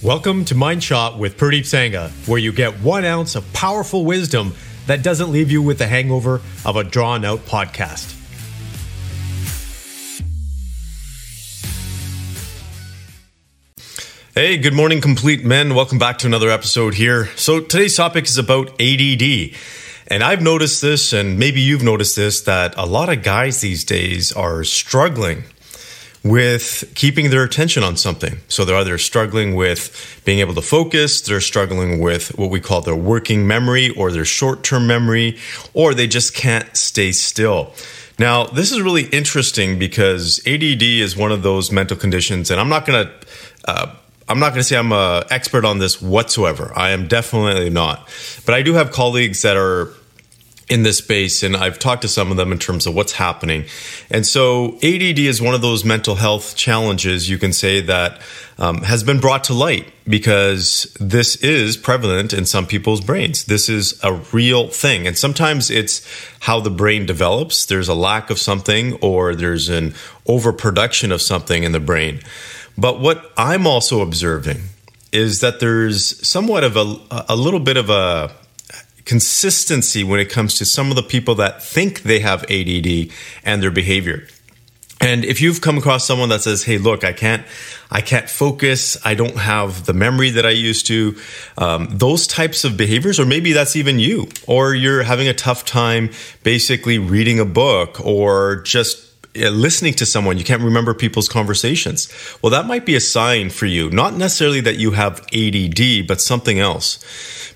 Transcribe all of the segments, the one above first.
Welcome to Mind Shot with Pardeep Sangha, where you get one ounce of powerful wisdom that doesn't leave you with the hangover of a drawn out podcast. Hey, good morning, complete men. Welcome back to another episode here. So, today's topic is about ADD. And I've noticed this, and maybe you've noticed this, that a lot of guys these days are struggling with keeping their attention on something. So they're either struggling with being able to focus, they're struggling with what we call their working memory or their short term memory, or they just can't stay still. Now, this is really interesting because ADD is one of those mental conditions, and I'm not going to. Uh, I'm not going to say I'm an expert on this whatsoever. I am definitely not. But I do have colleagues that are in this space and I've talked to some of them in terms of what's happening. And so ADD is one of those mental health challenges you can say that um, has been brought to light because this is prevalent in some people's brains. This is a real thing. And sometimes it's how the brain develops. There's a lack of something or there's an overproduction of something in the brain. But what I'm also observing is that there's somewhat of a, a little bit of a consistency when it comes to some of the people that think they have ADD and their behavior. And if you've come across someone that says, "Hey, look, I can't, I can't focus. I don't have the memory that I used to," um, those types of behaviors, or maybe that's even you, or you're having a tough time basically reading a book or just listening to someone, you can't remember people's conversations. Well, that might be a sign for you, not necessarily that you have ADD, but something else.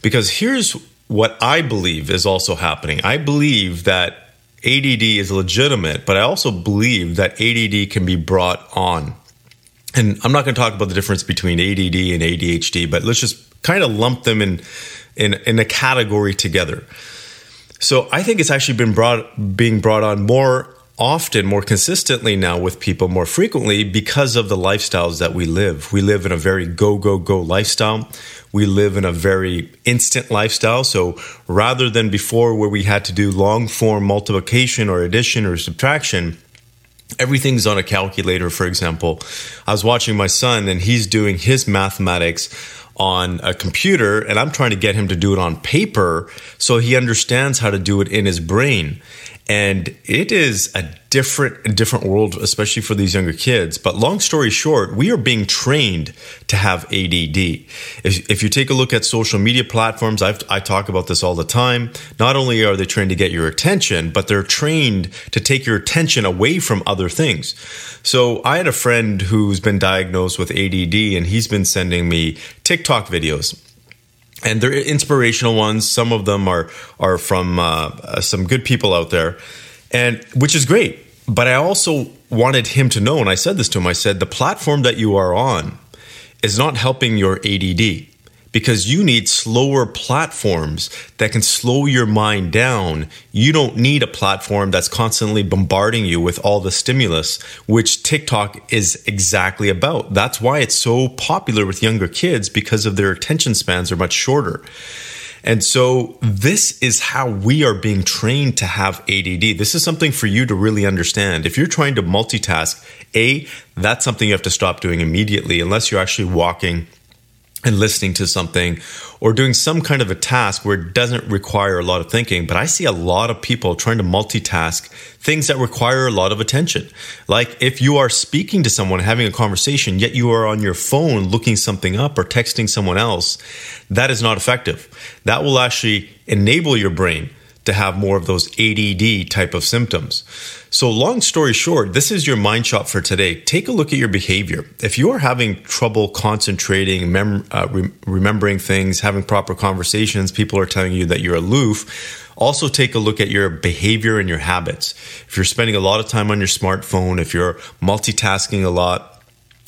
Because here's what I believe is also happening. I believe that ADD is legitimate, but I also believe that ADD can be brought on. And I'm not going to talk about the difference between ADD and ADHD, but let's just kind of lump them in in, in a category together. So I think it's actually been brought being brought on more often, more consistently now with people more frequently because of the lifestyles that we live. We live in a very go, go, go lifestyle. We live in a very instant lifestyle. So rather than before where we had to do long form multiplication or addition or subtraction, everything's on a calculator, for example. I was watching my son and he's doing his mathematics on a computer and I'm trying to get him to do it on paper so he understands how to do it in his brain. And it is a different, different world, especially for these younger kids. But long story short, we are being trained to have ADD. If, if you take a look at social media platforms, I've, I talk about this all the time. Not only are they trained to get your attention, but they're trained to take your attention away from other things. So I had a friend who's been diagnosed with ADD and he's been sending me TikTok videos and they're inspirational ones. Some of them are are from uh, some good people out there, and which is great. But I also wanted him to know, and I said this to him. I said the platform that you are on is not helping your ADD because you need slower platforms that can slow your mind down. You don't need a platform that's constantly bombarding you with all the stimulus, which TikTok is exactly about. That's why it's so popular with younger kids because of their attention spans are much shorter. And so this is how we are being trained to have ADD. This is something for you to really understand. If you're trying to multitask, A, that's something you have to stop doing immediately unless you're actually walking and listening to something or doing some kind of a task where it doesn't require a lot of thinking. But I see a lot of people trying to multitask things that require a lot of attention. Like if you are speaking to someone, having a conversation, yet you are on your phone looking something up or texting someone else, that is not effective. That will actually enable your brain to have more of those ADD type of symptoms. So, long story short, this is your mind shot for today. Take a look at your behavior. If you are having trouble concentrating, mem- uh, re- remembering things, having proper conversations, people are telling you that you're aloof. Also, take a look at your behavior and your habits. If you're spending a lot of time on your smartphone, if you're multitasking a lot,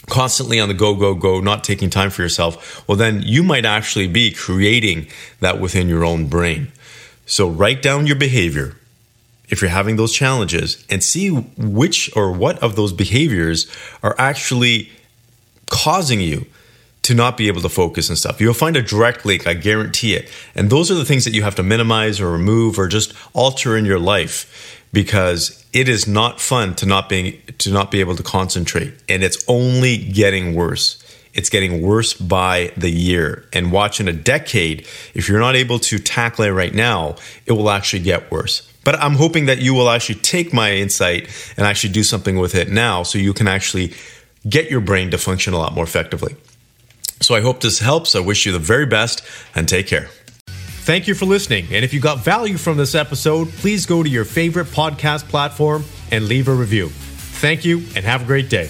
constantly on the go, go, go, not taking time for yourself, well, then you might actually be creating that within your own brain. So write down your behavior if you're having those challenges and see which or what of those behaviors are actually causing you to not be able to focus and stuff. You'll find a direct link, I guarantee it. And those are the things that you have to minimize or remove or just alter in your life because it is not fun to not being to not be able to concentrate and it's only getting worse. It's getting worse by the year. And watch in a decade, if you're not able to tackle it right now, it will actually get worse. But I'm hoping that you will actually take my insight and actually do something with it now so you can actually get your brain to function a lot more effectively. So I hope this helps. I wish you the very best and take care. Thank you for listening. And if you got value from this episode, please go to your favorite podcast platform and leave a review. Thank you and have a great day.